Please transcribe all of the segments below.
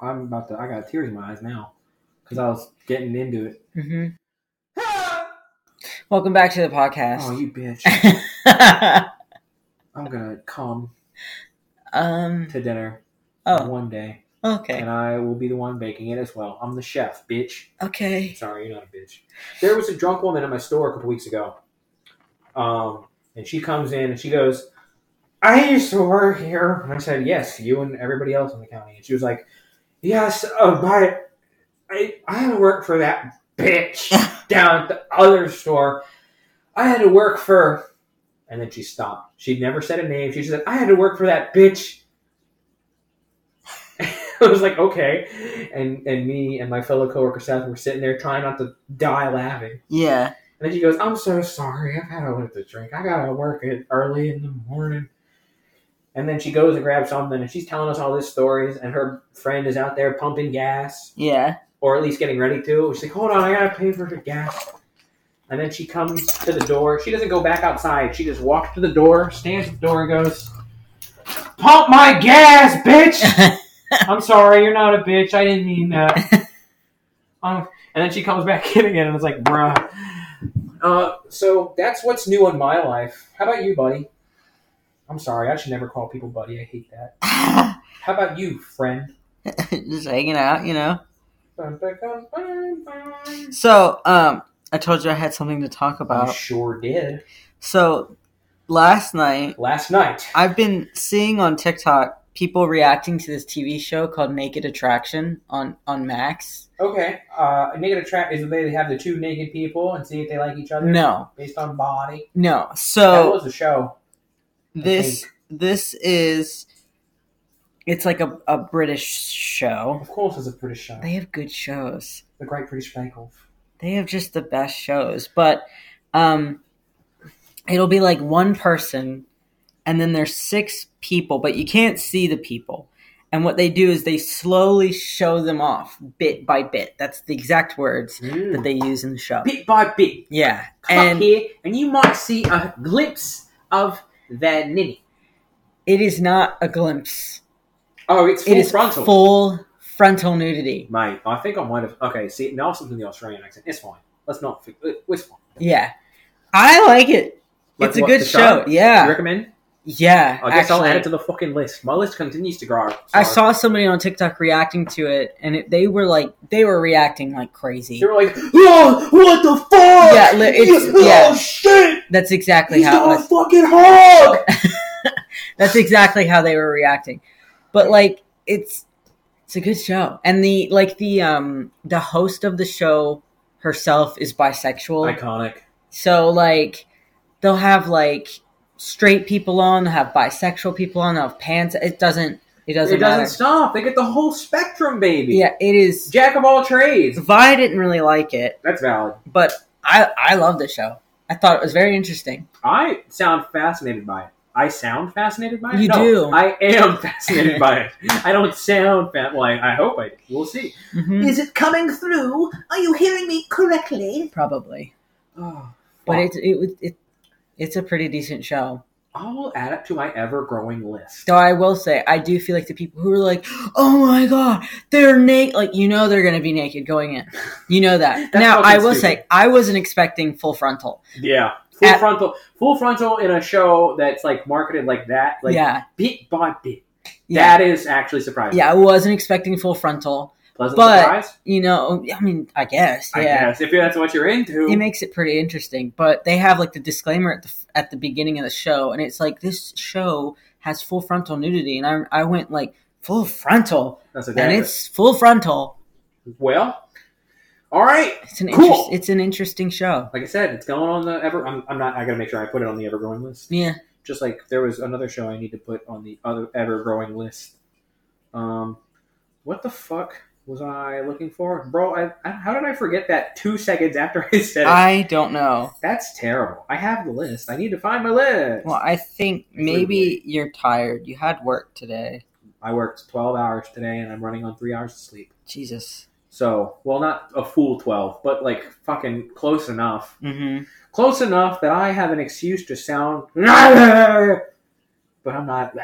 I'm about to. I got tears in my eyes now because I was getting into it. hmm Welcome back to the podcast. Oh, you bitch! I'm gonna come um. to dinner Oh. one day, Okay. and I will be the one baking it as well. I'm the chef, bitch. Okay. Sorry, you're not a bitch. There was a drunk woman at my store a couple weeks ago. Um, and she comes in and she goes, I used to work here. And I said, Yes, you and everybody else in the county. And she was like, Yes, uh, but I, I had to work for that bitch down at the other store. I had to work for. And then she stopped. She never said a name. She just said, I had to work for that bitch. I was like, okay. And and me and my fellow coworker Seth were sitting there trying not to die laughing. Yeah. And then she goes, I'm so sorry. I've had a little to drink. I gotta work it early in the morning. And then she goes and grabs something and she's telling us all these stories and her friend is out there pumping gas Yeah. or at least getting ready to. She's like, hold on, I gotta pay for the gas. And then she comes to the door. She doesn't go back outside. She just walks to the door, stands at the door, and goes, Pump my gas, bitch! I'm sorry, you're not a bitch. I didn't mean that. um, and then she comes back in again and it's like, bruh. Uh, so that's what's new in my life. How about you, buddy? I'm sorry, I should never call people buddy. I hate that. How about you, friend? Just hanging out, you know. So, um, I told you I had something to talk You about. sure did. So, last night Last night. I've been seeing on TikTok people reacting to this TV show called Naked Attraction on on Max. Okay. Uh, naked Attraction is they have the two naked people and see if they like each other No, based on body. no. so that was the show. This this is it's like a, a British show. Of course, it's a British show. They have good shows. The Great British Bake Off. They have just the best shows. But um it'll be like one person and then there's six people, but you can't see the people. And what they do is they slowly show them off bit by bit. That's the exact words that they use in the show. Bit by bit. Yeah. Come up And here, and you might see a glimpse of their ninny. it is not a glimpse. Oh, it's full It is frontal. full frontal nudity. Mate, I think I might have. Okay, see, now something in the Australian accent. It's fine. Let's not. Uh, it's fine. Yeah. I like it. Like it's a what, good the show. You Yeah. recommend? Yeah. I guess I'll add it to the fucking list. My list continues to grow. I saw somebody on TikTok reacting to it, and it, they were like, they were reacting like crazy. They were like, "Oh, what the fuck? Yeah, li- it's- oh yeah. shit! That's exactly He's how a fucking hog!" That's exactly how they were reacting. But like, it's it's a good show, and the like the um the host of the show herself is bisexual. Iconic. So like they'll have like straight people on, they'll have bisexual people on, they'll have pants. It doesn't it doesn't It doesn't matter. stop. They get the whole spectrum, baby. Yeah, it is. Jack of all trades. Vi didn't really like it, That's valid. but I I love the show. I thought it was very interesting. I sound fascinated by it. I sound fascinated by it. You No, do. I am fascinated by it. I don't sound fa- well. I, I hope I. do. We'll see. Mhm. Is it coming through? Are you hearing me correctly? Probably, Oh, but fuck. it's it, was- it it's a pretty decent show. I will add it to my ever-growing list. Though I will say, I do feel like the people who are like, "Oh my god, they're naked," like you know they're going to be naked going in. You know that. Now I will stupid. say, I wasn't expecting full frontal. Yeah, full At- frontal, full frontal in a show that's like marketed like that, like yeah, bit by bit. yeah, That is actually surprising. yeah. I wasn't expecting full frontal. Pleasant but- surprise. You know, I mean, I guess, I yeah. guess if that's what you're into. It makes it pretty interesting, but they have like the disclaimer at the at the beginning of the show, and it's like this show has full frontal nudity, and I I went like full frontal, that's and it's full frontal. well, all right. It's an Cool. interest, it's an interesting show. Like I said, it's going on the ever. I'm, I'm not. I gotta make sure I put it on the ever growing list. Yeah, Just like there was another show I need to put on the other ever growing list. Um, what the fuck was I looking for, bro? I, I, how did I forget that two seconds after I said it? I don't know. That's terrible. I have the list. I need to find my list. Well, I think maybe you're tired. You had work today. I worked 12 hours today and I'm running on three hours of sleep. Jesus. So, well, not a full 12, but like fucking close enough. Mm-hmm. Close enough that I have an excuse to sound. But I'm not.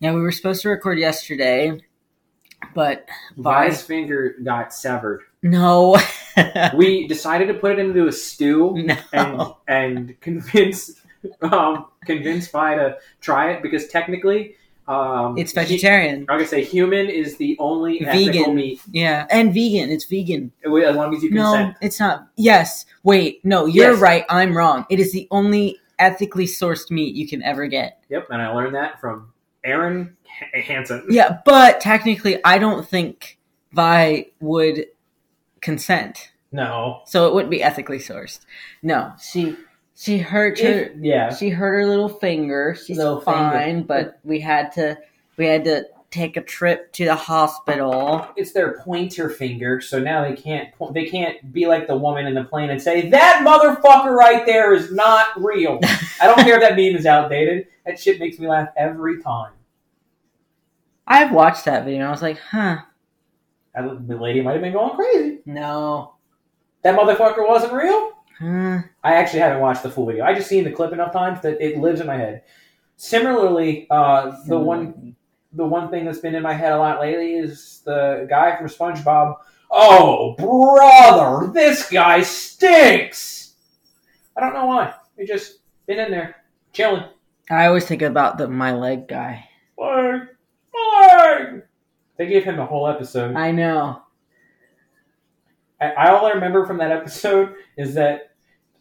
Yeah, we were supposed to record yesterday, But Vi's finger got severed. no, We decided to put it into a stew and no. and convince um, convince Vi to try it because technically um, It's he- vegetarian. I'm gonna say human is the only ethical Vegan. meat Yeah, and vegan. It's vegan. as long as you consent. No, it's not. Yes. Wait. No, you're Yes. right. I'm wrong. It is the only ethically sourced meat you can ever get. Yep, and I learned that from Aaron H- Hansen. Yeah, but technically, I don't think Vi would consent, No. so it wouldn't be ethically sourced. No, she she hurt her. If- yeah. She hurt her little finger. She's Little fine, finger. but we had to we had to take a trip to the hospital. It's their pointer finger, so now they can't they can't be like the woman in the plane and say that motherfucker right there is not real. I don't care if that meme is outdated. That shit makes me laugh every time. I've watched that video. and I was like, huh, That- The lady might have been going crazy. no, That motherfucker wasn't real. huh. I actually haven't watched the full video. I just seen the clip enough times that it lives in my head. Similarly, uh, the one the one thing that's been in my head a lot lately is the guy from SpongeBob. Oh, brother, this guy stinks. I don't know why. He just been in there chilling. I always think about the my leg guy. Leg, leg. They gave him a whole episode. I know. I, I all I remember from that episode is that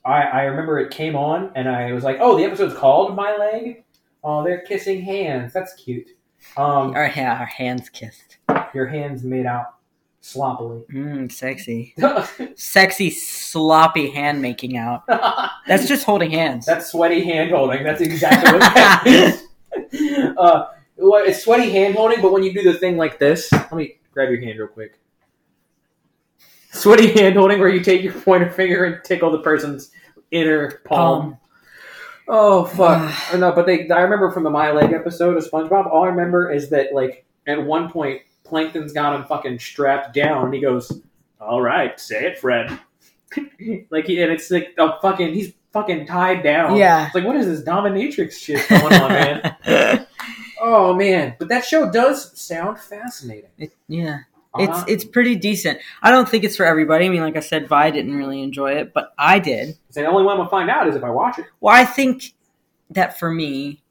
I, I remember it came on and I was like, oh, the episode's called My Leg. Oh, they're kissing hands. That's cute. Um, Our, yeah, our hands kissed. your hands made out sloppily. Mmm, sexy. Sexy, sloppy hand making out. That's just holding hands. that's sweaty hand holding. That's exactly what that is. Uh, it's sweaty hand holding, but when you do the thing like this, let me grab your hand real quick. Sweaty hand holding, where you take your pointer finger and tickle the person's inner palm. Palm. Oh fuck! Uh, no, but they. I remember from the My Leg episode of SpongeBob. All I remember is that like at one point, Plankton's got him fucking strapped down, and he goes, "All right, say it, Fred." like, he, and it's like a fucking. He's fucking tied down. Yeah. It's like, what is this dominatrix shit going on, man? Oh man, but that show does sound fascinating. It- yeah. It's Uh-huh. it's pretty decent. I don't think it's for everybody. I mean, like I said, Vi didn't really enjoy it, but I did. the only way I'm gonna find out is if I watch it. Well, I think that for me,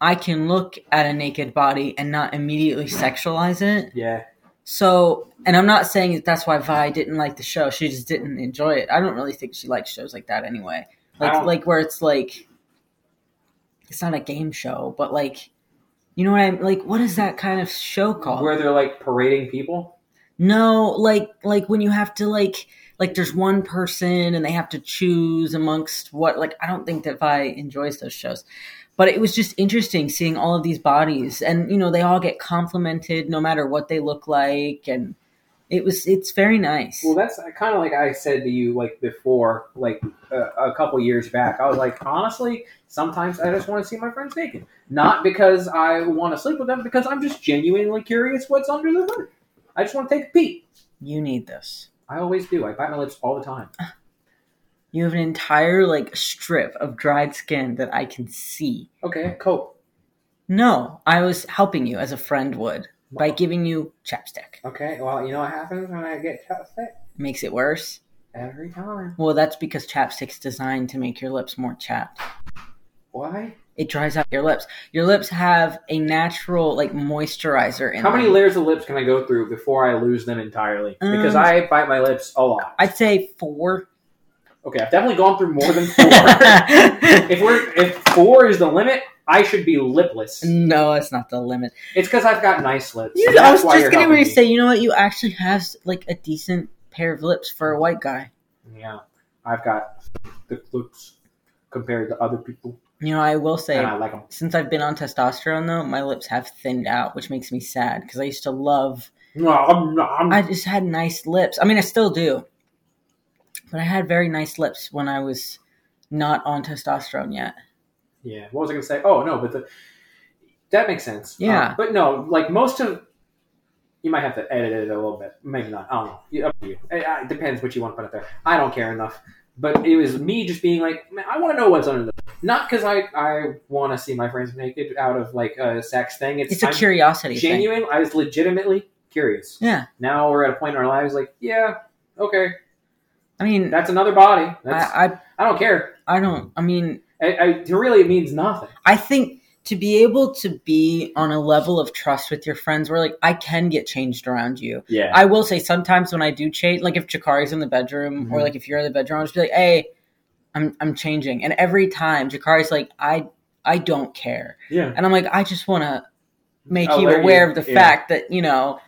I can look at a naked body and not immediately sexualize it. Yeah. So, and I'm not saying that that's why Vi didn't like the show. She just didn't enjoy it. I don't really think she likes shows like that anyway. Like like where it's like it's not a game show, but like you know what I'm like what is that kind of show called? Where they're like parading people. No, like like when you have to like like there's one person and they have to choose amongst what like I don't think that Vi enjoys those shows. But it was just interesting seeing all of these bodies and you know they all get complimented no matter what they look like and it was it's very nice. Well, that's kind of like I said to you like before, like uh, a couple years back. I was like, honestly, sometimes I just want to see my friends naked, not because I want to sleep with them, because I'm just genuinely curious what's under the hood. I just want to take a peek. you need this. I always do. I bite my lips all the time. You have an entire like strip of dried skin that I can see. Okay, cope. No, I was helping you as a friend would by giving you chapstick. Okay, well, you know what happens when I get chapstick Makes it worse. every time. Well, that's because chapstick's designed to make your lips more chapped. Why? It dries out your lips. Your lips have a natural like moisturizer in them. How many them. layers of lips can I go through before I lose them entirely? Because Um, I bite my lips a lot. I'd say four. Okay, I've definitely gone through more than four. if we're if four is the limit, I should be lipless. no, it's not the limit. It's because I've got nice lips. You, I was just getting ready to say, you know what? You actually have like a decent pair of lips for a white guy. Yeah, I've got the lips compared to other people, You know, I will say, I like since I've been on testosterone though, my lips have thinned out, which makes me sad because I used to love. No, I'm not. I just had nice lips. I mean, I still do, but I had very nice lips when I was not on testosterone yet. Yeah, what was I going to say? Oh no, but the that makes sense. Yeah. Um, but no, like most of. You might have to edit it a little bit. Maybe not. I don't know. You- Up to you. It, it depends what you want to put up there. I don't care enough. But it was me just being like, man, I want to know what's under the. Not because I, I want to see my friends naked out of like a sex thing. It's, It's a I'm curiosity thing. genuine. I was legitimately curious. Yeah. Now we're at a point in our lives like, yeah, okay, I mean, that's another body. That's, I, I, I, don't care. I don't. I mean, I, I, really, it means nothing. I think to be able to be on a level of trust with your friends where like I can get changed around you. Yeah. I will say sometimes when I do change, like if Jakari's in the bedroom or Mhm. like if you're in the bedroom, I'll just be like, "Hey, I'm I'm changing," and every time Jakari's like, "I I don't care," yeah. and I'm like, "I just want to make Oh, you there you- aware of the yeah. fact that you know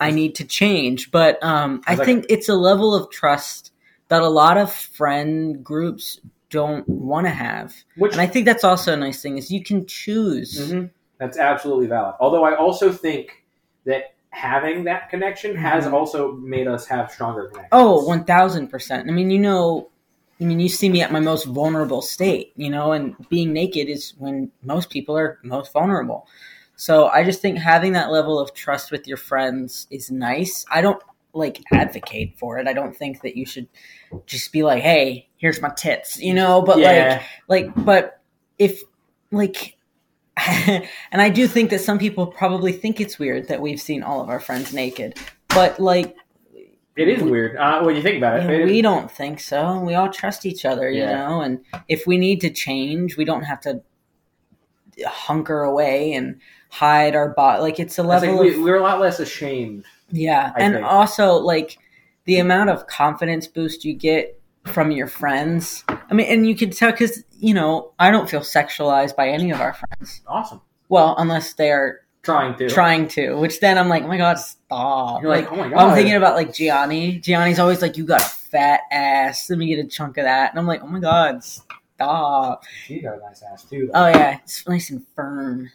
I need to change." But um, I like- think it's a level of trust that a lot of friend groups don't want to have, Which and I think that's also a nice thing is you can choose. Mhm. That's absolutely valid. Although I also think that having that connection has Mhm. also made us have stronger connections. Oh, one thousand percent. I mean, you know, I mean, you see me at my most vulnerable state, you know, and being naked is when most people are most vulnerable. So I just think having that level of trust with your friends is nice. I don't like advocate for it. I don't think that you should just be like, "Hey, here's my tits," you know. But yeah. like, like, but if like. and I do think that some people probably think it's weird that we've seen all of our friends naked. But like it is weird uh, when you think about it. yeah, It is- we don't think so. We all trust each other, you Yeah. know. And if we need to change, we don't have to hunker away and hide our body. Like it's a level we, of we're a lot less ashamed. Yeah, I and think. also like the amount of confidence boost you get from your friends. I mean, and you can tell because you know I don't feel sexualized by any of our friends. Awesome. Well, unless they're Trying to. trying to, which then I'm like, oh my god, stop! You're like, oh my god. I'm thinking about like Gianni. Gianni's always like, "You got a fat ass. Let me get a chunk of that." And I'm like, "Oh my god, stop!" She got a nice ass too. Though. Oh yeah, it's nice and firm.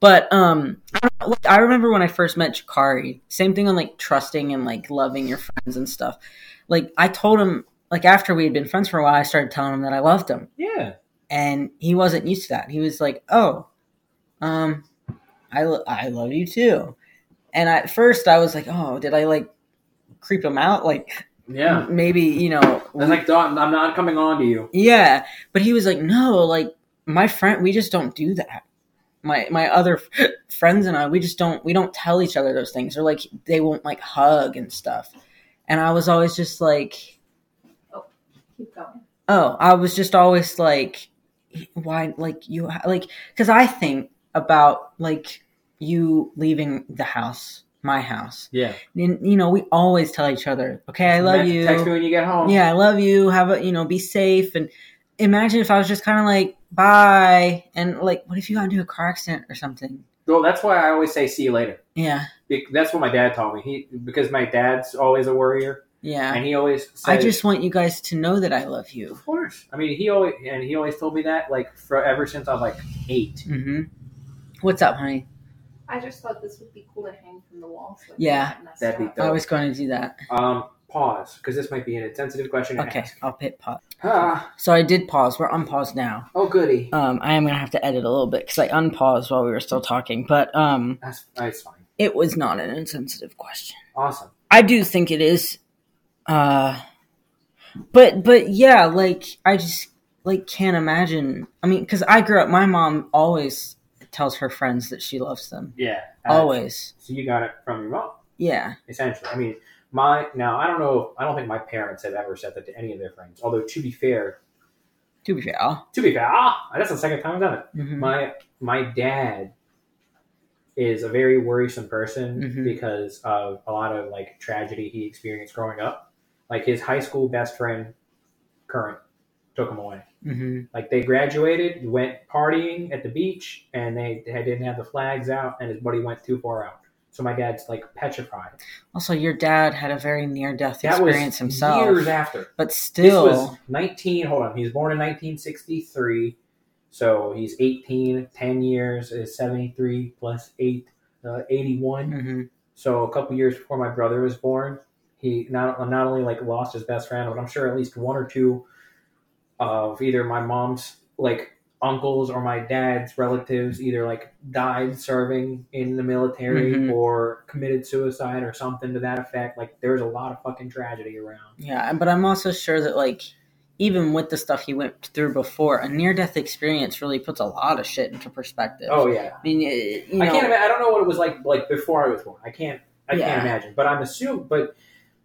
But um, I, don't like, I remember when I first met Jakari. Same thing on like trusting and like loving your friends and stuff. Like I told him, like after we had been friends for a while, I started telling him that I loved him, yeah. and he wasn't used to that. He was like, "Oh, um, I lo- I love you too." And at first, I was like, "Oh, did I like creep him out? Like Yeah. maybe you know?" Like, "Don't- I'm not coming on to you. Yeah, but he was like, "No, like my friend, we just don't do that. My my other friends and I, we just don't we don't tell each other those things, or like they won't like hug and stuff." And I was always just like, oh, Keep going. "Oh, I was just always like, why like you like because I think about like you leaving the house, my house, Yeah. and you know we always tell each other, okay, I love you, Text me when you get home. yeah, I love you. Have a you know, be safe. And imagine if I was just kind of like, bye, and like, what if you got into a car accident or something? Well, that's why I always say see you later. Yeah, Be- That's what my dad taught me. He because my dad's always a worrier, yeah. and he always. Says, I just want you guys to know that I love you. Of course. I mean, he always and he always told me that like for ever since I was like eight. hmm What's up, honey? I just thought this would be cool to hang from the wall. So Yeah, that'd be dope. I was going to do that. Um, pause because this might be an insensitive question. To Okay, ask. I'll hit pause. Ah, So I did pause. We're unpaused now. oh goody. Um, I am gonna have to edit a little bit because I unpaused while we were still talking, but um, That's that's fine. it was not an insensitive question. Awesome. I do think it is. Uh but but yeah, like I just like can't imagine. I mean, cuz I grew up my mom always tells her friends that she loves them. Yeah. Uh, Always. So you got it from your mom, Yeah. essentially. I mean, my now I don't know. I don't think my parents have ever said that to any of their friends. Although to be fair, To be fair. to be fair, ah, that's the second time I've done it. Mhm. my my dad is a very worrisome person Mhm. because of a lot of like tragedy he experienced growing up. Like his high school best friend, current, took him away. Mhm. Like they graduated, went partying at the beach, and they, they didn't have the flags out, and his buddy went too far out. So my dad's like petrified. Also, your dad had a very near death That experience was himself. years after. But This still was 19. Hold on. He was born in 1963. So he's 18. 10 years is 73 plus 8, uh, 81. Mhm. So a couple years before my brother was born, he not, not only like lost his best friend, but I'm sure at least one or two of either my mom's like uncles or my dad's relatives either like died serving in the military Mhm. or committed suicide or something to that effect. Like there's a lot of fucking tragedy around. Yeah, but I'm also sure that like even with the stuff he went through before, a near death experience really puts a lot of shit into perspective. Oh yeah. I mean, it- you know, I can't. Imagine, I don't know what it was like like before I was born. I can't. I Yeah. can't imagine. But I'm assuming. But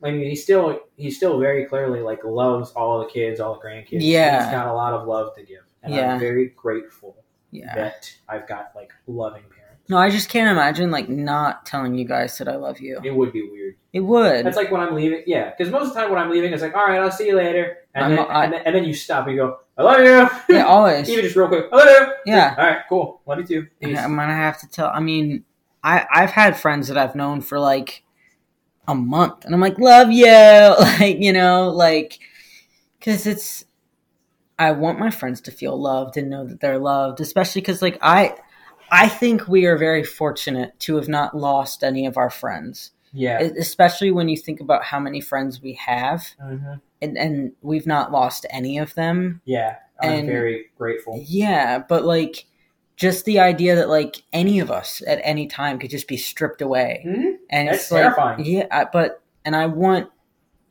I mean, he still he still very clearly like loves all the kids, all the grandkids. Yeah. he's got a lot of love to give, and Yeah. I'm very grateful Yeah. that I've got like loving parents. No, I just can't imagine like not telling you guys that I love you. It would be weird. It would. That's like when I'm leaving. Yeah, because most of the time when I'm leaving, it's like, all right, I'll see you later, and, then, I- and, then, and then you stop and you go, I love you. yeah, always. Even just real quick, I love you. Yeah. All right, cool. Love you too. Peace. I'm gonna have to tell. I mean, I I've had friends that I've known for like a month, and I'm like, love you, like you know, like because it's. I want my friends to feel loved and know that they're loved, especially because like I, I think we are very fortunate to have not lost any of our friends, Yeah. Especially when you think about how many friends we have, Mhm. and and we've not lost any of them. Yeah. I'm And- very grateful. Yeah, but like just the idea that like any of us at any time could just be stripped away. Mhm. And That's it's like, terrifying. Yeah, I- but and I want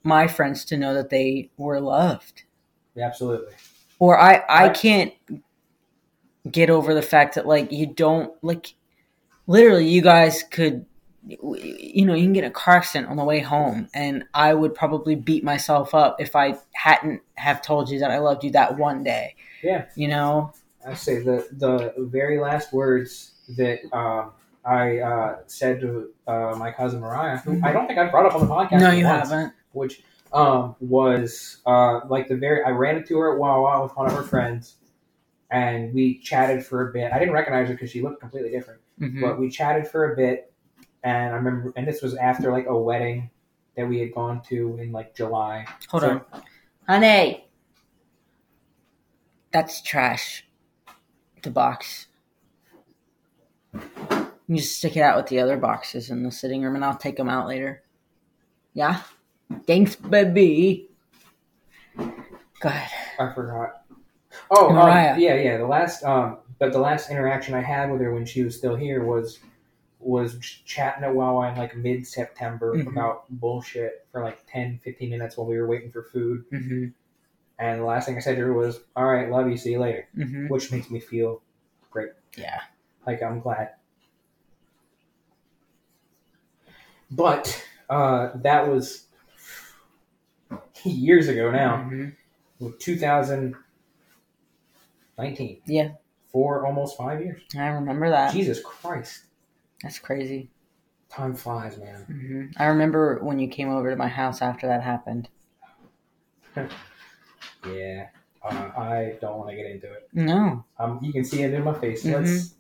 my friends to know that they were loved. Absolutely. Or I I Right. can't get over the fact that like you don't like literally you guys could you know, you can get a car accident on the way home and I would probably beat myself up if I hadn't have told you that I loved you that one day. Yeah. You know? I say the the very last words that um, I uh, said to uh, my cousin Mariah, who I don't think I brought up on the podcast. no, you once, haven't. Which um, was uh, like the very I ran into her at Wawa with one of her friends, and we chatted for a bit. I didn't recognize her because she looked completely different, Mhm. but we chatted for a bit, and I remember, and this was after like a wedding that we had gone to in like July. Hold So- on. Honey. That's trash. The box. You just stick it out with the other boxes in the sitting room and I'll take them out later. Yeah? Thanks, baby. God. I forgot. Oh, um, yeah, yeah. The last, um, but the last interaction I had with her when she was still here was was ch- chatting at Wawa in like mid September Mhm. about bullshit for like 10, 15 minutes while we were waiting for food. Mm-hmm. And the last thing I said to her was, "All right, love you. See you later," Mm-hmm. which makes me feel great. Yeah. like I'm glad. But uh, that was years ago now. Mhm. 2019. Yeah. For almost five years. I remember that. Jesus Christ. That's crazy. Time flies, man. hmm I remember when you came over to my house after that happened. Yeah. Uh, I don't want to get into it. No. Um, you can see it in my face. Mhm. Let's.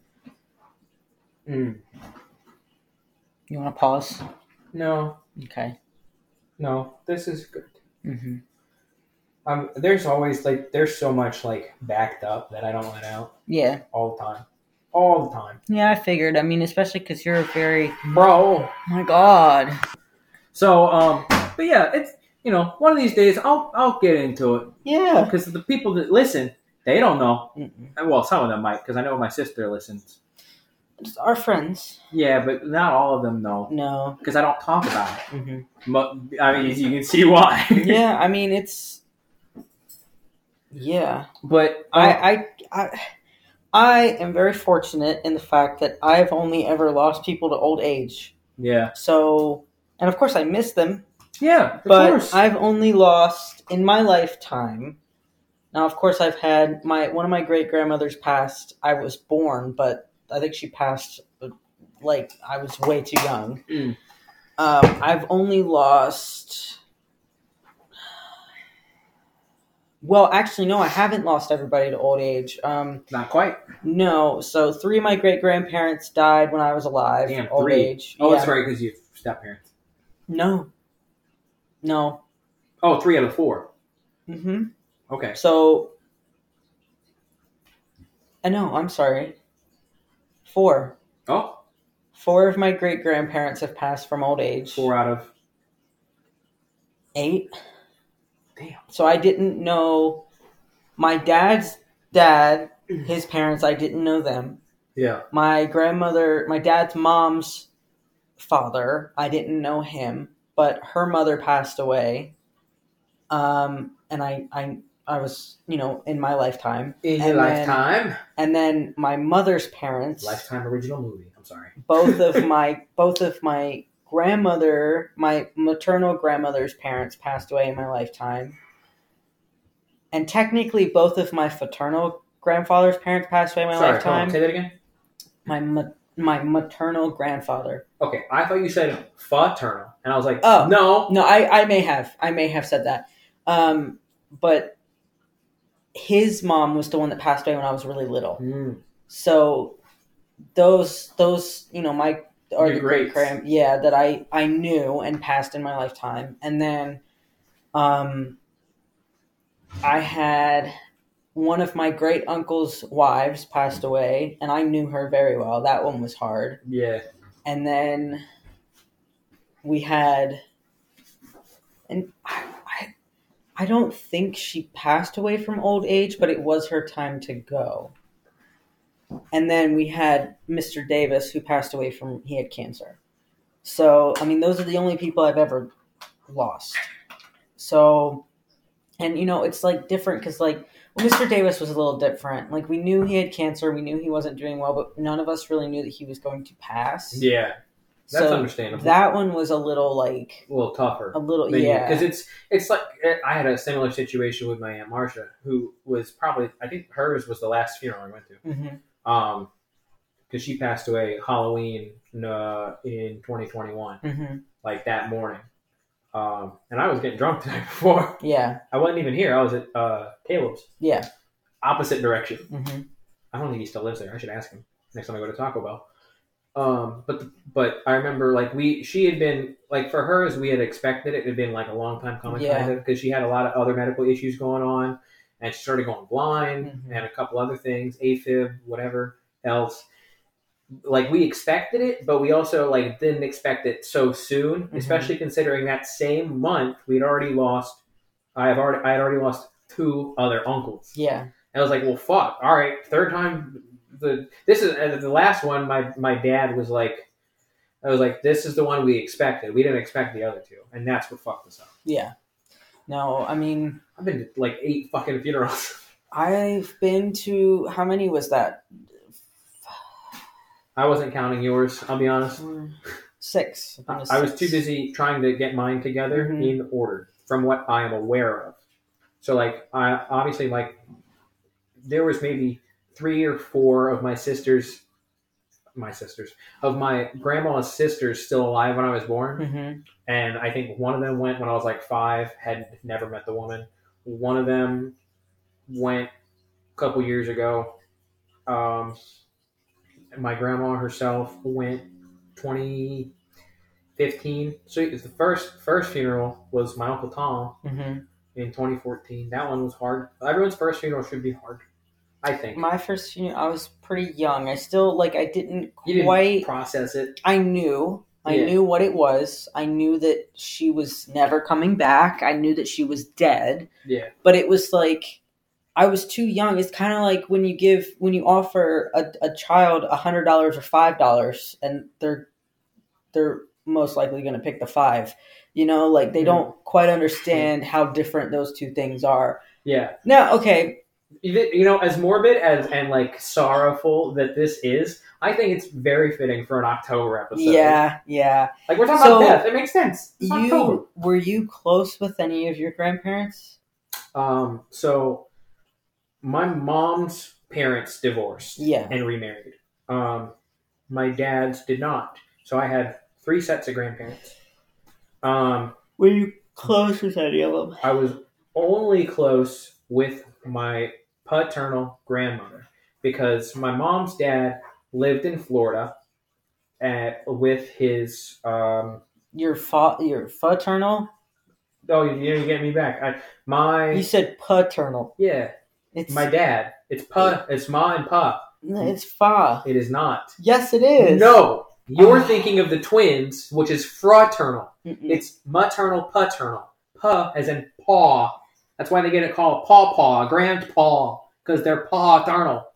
Mm, You want to pause? no, Okay. no. This is good. Mm-hmm. Um, there's always like there's so much like backed up that I don't let out Yeah. all the time, all the time, Yeah, I figured. I mean, especially because you're a very. bro. Oh my God. So um, but yeah, it's you know one of these days I'll I'll get into it Yeah. because the people that listen they don't know. Mm-mm. Well, some of them might because I know my sister listens. Just our friends. Yeah, but not all of them know No. because I don't talk about it. hmm I mean, you can see why. yeah, I mean, it's. Yeah. but I, I, I, I am very fortunate in the fact that I've only ever lost people to old age. yeah, So, and of course, I miss them. Yeah, of but course. I've only lost in my lifetime. Now, of course, I've had my one of my great grandmothers passed. I was born, but I think she passed uh, like I was way too young. Mm. Um, I've only lost. Well, actually, no, I haven't lost everybody to old age. Um, not quite. no, so three of my great grandparents died when I was alive. Damn, old three. age. Oh, yeah. that's right because you step parents. No, no. Oh, three out of four. Mm-hmm. Okay. So, I know. I'm sorry. Four. Oh. Four of my great grandparents have passed from old age. four out of Eight. Damn. So I didn't know my dad's dad. His parents. I didn't know them. yeah. My grandmother. My dad's mom's father. I didn't know him, but her mother passed away. Um, and I, I, I was, you know, in my lifetime. In And your then- lifetime, and then my mother's parents lifetime original movie. I'm sorry. both of my both of my grandmother, my maternal grandmother's parents passed away in my lifetime. And technically, both of my fraternal grandfather's parents passed away in my Sorry, lifetime. say that again. My my maternal grandfather. Okay, I thought you said fraternal, and I was like, Oh. no. No, I, I may have. I may have said that. Um, but his mom was the one that passed away when I was really little. Mm, So those those you know my or Your the great grand yeah that I I knew and passed in my lifetime, and then um I had one of my great uncle's wives passed away, and I knew her very well. That one was hard yeah. and then we had and I, I I don't think she passed away from old age, but it was her time to go. And then we had Mr. Davis who passed away from he had cancer. So, I mean, those are the only people I've ever lost. So, and you know, it's like different cuz like well, Mr. Davis was a little different. Like we knew he had cancer, we knew he wasn't doing well, but none of us really knew that he was going to pass. Yeah, that's so understandable. that one was a little like a little tougher. a little than yeah because it's it's like I had a similar situation with my aunt Marcia, who was probably I think hers was the last funeral I went to. hmm Um, because she passed away Halloween uh, in 2021, hmm like that morning. Um, and I was getting drunk the night before. yeah I wasn't even here. I was at uh, Caleb's, yeah opposite direction. hmm I don't think he still lives there. I should ask him next time I go to Taco Bell. Um, but the, but I remember like we she had been like for her as we had expected it had been like a long time coming Yeah. kind of because she had a lot of other medical issues going on and she started going blind Mhm. and a couple other things AFib whatever else like we expected it but we also like didn't expect it so soon Mhm. especially considering that same month we'd already lost I have already I had already lost two other uncles yeah and I was like, well, fuck. All right, third time. The this is uh, the last one. My my dad was like, I was like, this is the one we expected. We didn't expect the other two, and that's what fucked us up. yeah no i mean I've been to like eight fucking funerals. i've been to how many was that I wasn't counting yours. I'll be honest. Mm, six been I was too busy trying to get mine together Mhm. in order from what I am aware of. So like, I obviously like there was maybe three or four of my sisters, my sisters of my grandma's sisters still alive when I was born. Mhm. and I think one of them went when I was like five, had never met the woman. One of them went a couple years ago. Um, my grandma herself went 2015. So the first first funeral was my uncle Tom Mhm. in 2014. That one was hard. Everyone's first funeral should be hard, I think. my first funeral i was pretty young i still like i didn't you didn't quite process it. I knew. I Yeah. knew what it was. I knew that she was never coming back. I knew that she was dead. Yeah. But it was like I was too young. It's kind of like when you give when you offer a, a child a hundred dollars or five dollars, and they're they're most likely going to pick the five. You know, like they Mhm. don't quite understand how different those two things are. Yeah. Now, okay, you know, as morbid as and like sorrowful that this is, I think it's very fitting for an October episode. yeah, yeah. like we're talking So, about death. It makes sense. It's October. You were you close with any of your grandparents? Um, so my mom's parents divorced Yeah. and remarried. Um, my dad's did not. So I had three sets of grandparents. Um, Were you close with any of them? I was only close with my paternal grandmother because my mom's dad lived in Florida at, with his. Um, Your fa- your paternal? oh, you didn't get me back. I, my You said paternal. yeah, It's my dad. It's pa. It's ma and pa. It's fa. It is not. Yes, it is. No, you're Ah. thinking of the twins, which is fraternal. Mm-mm. It's maternal, paternal. Pa as in paw. That's why they get it called paw paw, grandpa, because they're paternal.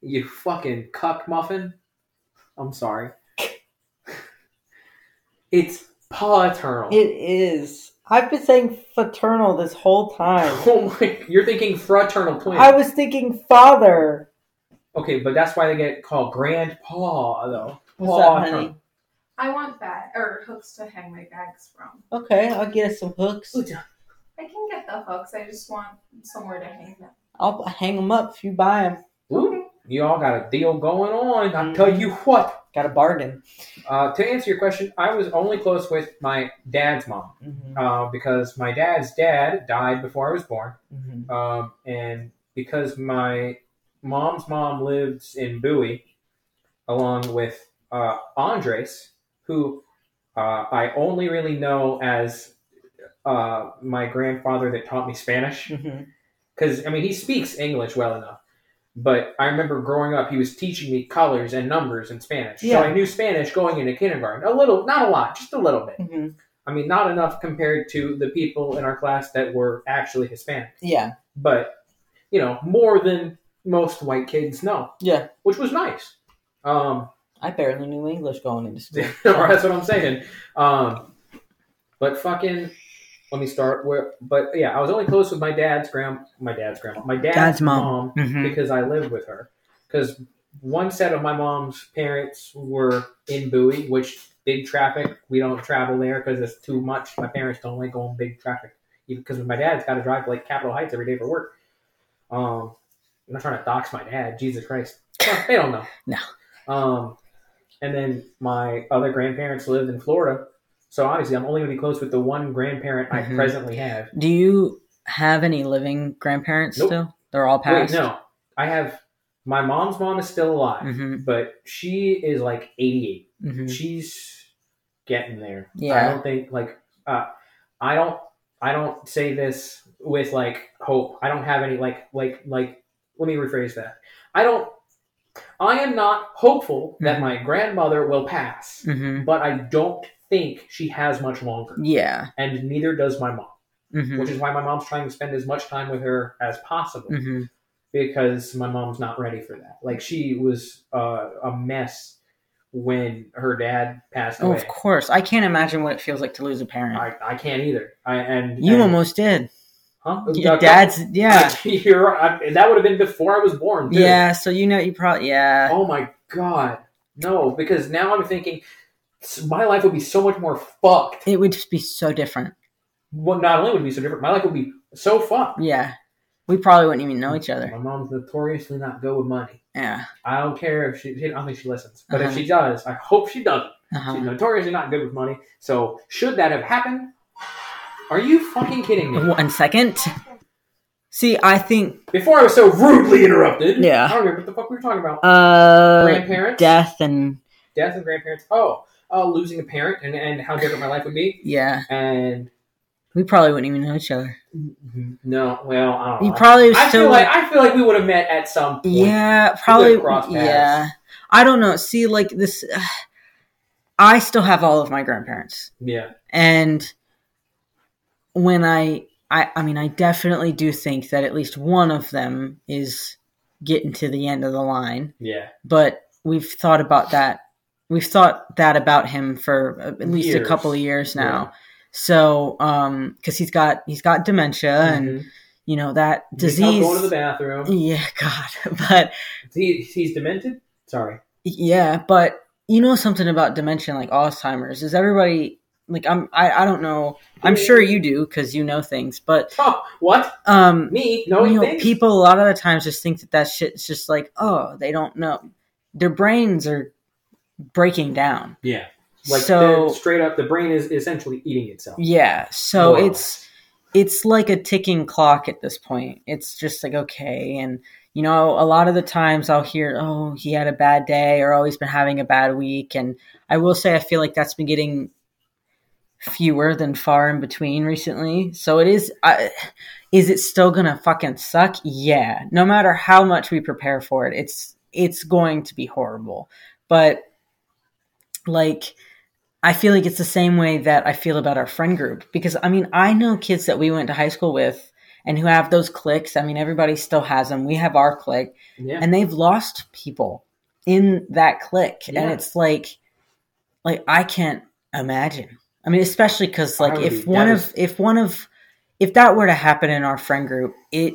You fucking cuck muffin. I'm sorry. it's paternal. It is. I've been saying fraternal this whole time. oh my! You're thinking fraternal twin. I was thinking father. okay, but that's why they get called grandpa though. What's that, honey? I want that or hooks to hang my bags from. Okay, I'll get us some hooks. I can get the hooks. I just want somewhere to hang them. I'll hang them up if you buy them. Ooh, you all got a deal going on. I'll tell you what. Got a bargain. Uh, to answer your question, I was only close with my dad's mom Mm-hmm. uh, because my dad's dad died before I was born, Mm-hmm. um, and because my mom's mom lives in Bowie, along with uh, Andres, who uh, I only really know as uh, my grandfather that taught me Spanish. Mm-hmm. because I mean he speaks English well enough. But I remember growing up, he was teaching me colors and numbers in Spanish. Yeah. So I knew Spanish going into kindergarten. A little, not a lot, just a little bit. Mm-hmm. I mean, not enough compared to the people in our class that were actually Hispanic. Yeah. But, you know, more than most white kids know, Yeah. which was nice. Um, I barely knew English going into school. that's what I'm saying. Um, but fucking, let me start where. But yeah, I was only close with my dad's grand, my dad's grandma, my dad's, Dad's mom. mom Mhm. because I lived with her. Because one set of my mom's parents were in Bowie, which big traffic. We don't travel there because it's too much. My parents don't like going big traffic, even because my dad's got to drive to like Capitol Heights every day for work. Um, I'm not trying to dox my dad. Jesus Christ, Well, they don't know. No. Um, and then my other grandparents lived in Florida, so obviously I'm only going to be close with the one grandparent I Mhm. presently have. Do you have any living grandparents Nope. still? They're all Wait, passed. no, I have my mom's mom is still alive, Mm-hmm. but she is like 88. Mm-hmm. She's getting there. Yeah, I don't think like uh, I don't I don't say this with like hope. I don't have any like like like. Let me rephrase that. I don't. I am not hopeful that Mhm. my grandmother will pass, Mm-hmm. but I don't think she has much longer, Yeah. and neither does my mom. Mm-hmm. Which is why my mom's trying to spend as much time with her as possible Mm-hmm. because my mom's not ready for that. Like she was uh, a mess when her dad passed Oh, away. of course. I can't imagine what it feels like to lose a parent. I, I can't either. I and you and- almost did. huh? Your dad's yeah. You're. I- that would have been before I was born. Too. Yeah, so you know you probably yeah. Oh my god. No, because now I'm thinking my life would be so much more fucked. It would just be so different. Well, not only would it be so different, my life would be so fucked. Yeah. We probably wouldn't even know each other. My mom's notoriously not good with money. Yeah. I don't care if she. I don't think she listens, but if Uh-huh. she does, I hope she doesn't. She's Uh-huh. notoriously not good with money. So should that have happened? Are you fucking kidding me? One second. See, I think Before I was so rudely interrupted. Yeah. I don't remember what the fuck we were talking about. uh Grandparents, death and death and grandparents. Oh, uh, losing a parent and, and how different my life would be. yeah, And we probably wouldn't even know each other. no, well, I don't know. You probably I still feel like I feel like we would have met at some point. Yeah, probably. Yeah, I don't know. See, like this, I still have all of my grandparents, Yeah. and when I, I, I mean, I definitely do think that at least one of them is getting to the end of the line. Yeah. But we've thought about that. We've thought that about him for at least Years. a couple of years now. So, um, because he's got he's got dementia, and Mhm. you know that disease. going to the bathroom. yeah, God, but He, he's demented. Sorry. Yeah, but you know something about dementia, like Alzheimer's, is everybody like I'm I, I don't know. I'm sure you do because you know things, but Oh, what? um, Me knowing you know, things? people a lot of the times just think that that shit's just like oh they don't know. Their brains are breaking down. Yeah. Like so straight up, the brain is essentially eating itself. yeah, so or it's it's like a ticking clock at this point. It's just like okay, and you know, a lot of the times I'll hear, "Oh, he had a bad day," or "Oh, he's been having a bad week," and I will say I feel like that's been getting fewer than far in between recently. So it is. I, is it still gonna fucking suck? Yeah. No matter how much we prepare for it, it's it's going to be horrible. But like I feel like it's the same way that I feel about our friend group because I mean I know kids that we went to high school with and who have those cliques. I mean everybody still has them. We have our clique Yeah. and they've lost people in that clique and it's like like I can't imagine. I mean especially cuz like if one of if one of if that were to happen in our friend group, it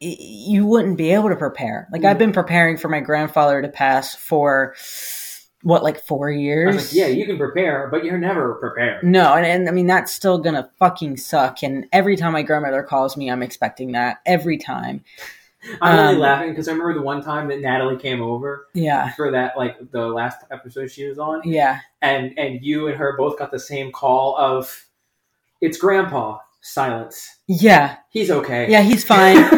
it- you wouldn't be able to prepare. Like I've been preparing for my grandfather to pass for what like four years. like, yeah, you can prepare, but you're never prepared. No, and, and I mean that's still gonna fucking suck. And every time my grandmother calls me, I'm expecting that every time. I'm only Um, laughing because I remember the one time that Natalie came over Yeah, for that, like the last episode she was on, yeah, and and you and her both got the same call of, "It's Grandpa." Silence. yeah, He's okay. yeah. He's fine.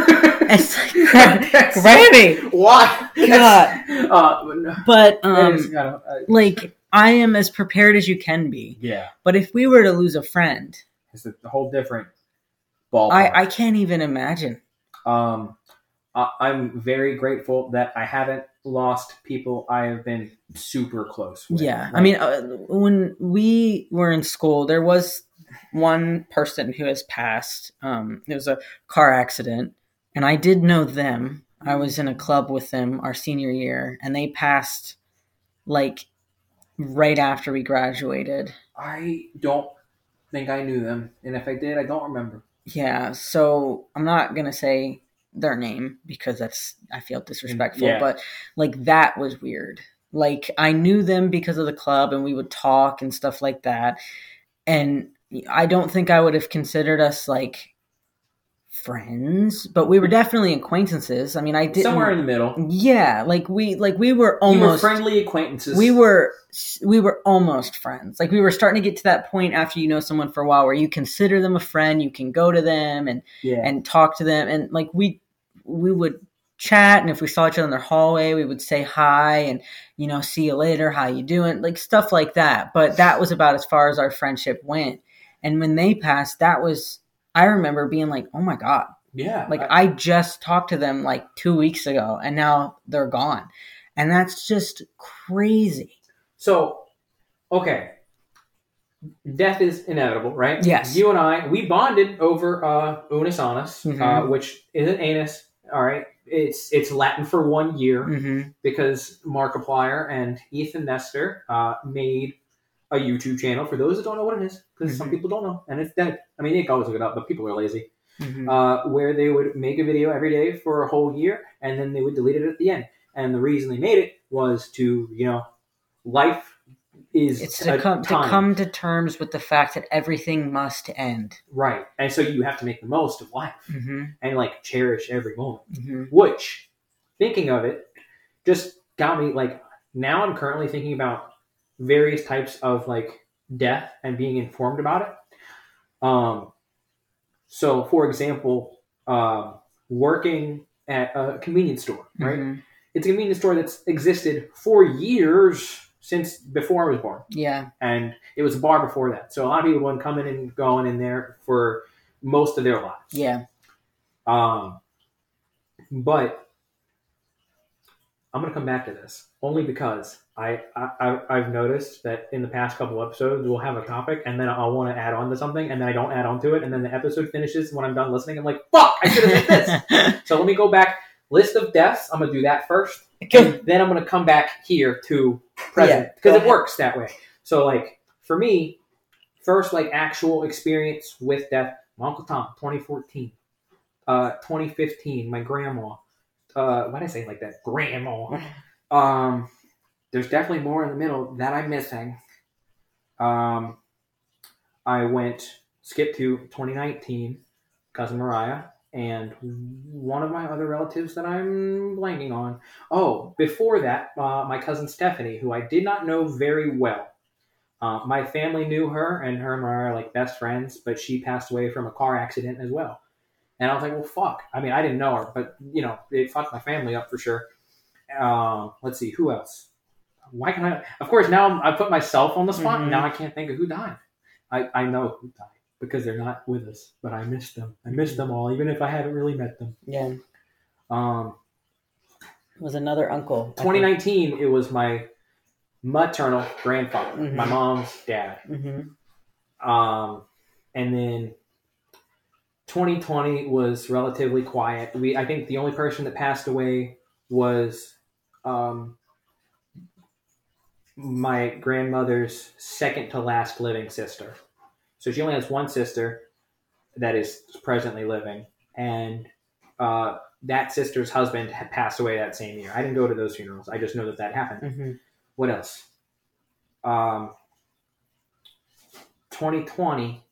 it's like, That's- Why? God. Uh. But um, kind of, uh, like I am as prepared as you can be. yeah, But if we were to lose a friend, it's a whole different ballpark. I I can't even imagine. Um, I, I'm very grateful that I haven't lost people I have been super close with. Yeah, I mean, uh, when we were in school, there was one person who has passed. Um, it was a car accident, and I did know them. I was in a club with them our senior year, and they passed like right after we graduated. I don't think I knew them, and if I did, I don't remember. Yeah, so I'm not gonna say their name because that's I feel disrespectful, Yeah. but like that was weird. Like I knew them because of the club and we would talk and stuff like that. And I don't think I would have considered us like friends, but we were definitely acquaintances. I mean, I didn't Somewhere in the middle. Yeah, like we like we were You were almost friendly acquaintances. we were we were almost friends like we were starting to get to that point after you know someone for a while where you consider them a friend you can go to them and yeah. and talk to them and like we we would chat and if we saw each other in their hallway we would say hi and you know see you later how you doing like stuff like that but that was about as far as our friendship went and when they passed that was i remember being like oh my god yeah. like I just talked to them like two weeks ago, and now they're gone, and that's just crazy. So, okay. Death is inevitable, right? Yes. You and I, we bonded over uh, Unus Annus, uh, Mhm. which isn't anus. All right. It's it's Latin for one year Mm-hmm. because Markiplier and Ethan Nestor uh, made a YouTube channel. For those that don't know what it is, because some Mhm. people don't know, and it's dead. I mean, they can always look it up, but people are lazy. Mm-hmm. uh, where they would make a video every day for a whole year and then they would delete it at the end. And the reason they made it was to, you know, life is it's to come to come to terms with the fact that everything must end. right, and so you have to make the most of life Mm-hmm. and like cherish every moment. Mm-hmm. Which, thinking of it, just got me like now I'm currently thinking about various types of like death and being informed about it. Um, so, for example, um, working at a convenience store, right? Mm-hmm. It's a convenience store that's existed for years since before I was born, Yeah. and it was a bar before that. So a lot of people wouldn't come in and going in there for most of their lives. Yeah. Um, but I'm gonna come back to this only because I, I I've noticed that in the past couple episodes we'll have a topic and then I'll want to add on to something and then I don't add on to it and then the episode finishes when I'm done listening. I'm like, fuck, I should have said this. So let me go back. List of deaths. I'm gonna do that first. And then I'm gonna come back here to present because go it works that way. So like for me, first like actual experience with death. My Uncle Tom, 2014. Uh, 2015. My grandma. Uh, why did I say it like that? Grandma. Um, there's definitely more in the middle that I'm missing. Um, I went skip to 2019, cousin Mariah, and one of my other relatives that I'm blanking on. Oh, before that, uh, my cousin Stephanie, who I did not know very well. Uh, my family knew her, and her and Mariah are like best friends, but she passed away from a car accident as well. And I was like, well, fuck. I mean, I didn't know her, but you know, it fucked my family up for sure. Um, let's see, who else? Why can I? Of course, now I'm, I put myself on the spot. Mhm. And now I can't think of who died. I, I know who died because they're not with us, but I miss them. I miss them all, even if I haven't really met them. Yeah. Um, It was another uncle. 2019, it was my maternal grandfather, Mhm. my mom's dad. Mm-hmm. Um, and then 2020 was relatively quiet. We, I think, the only person that passed away was um, my grandmother's second to last living sister. So she only has one sister that is presently living, and uh, that sister's husband had passed away that same year. I didn't go to those funerals. I just know that that happened. Mm-hmm. What else? Um, 2020,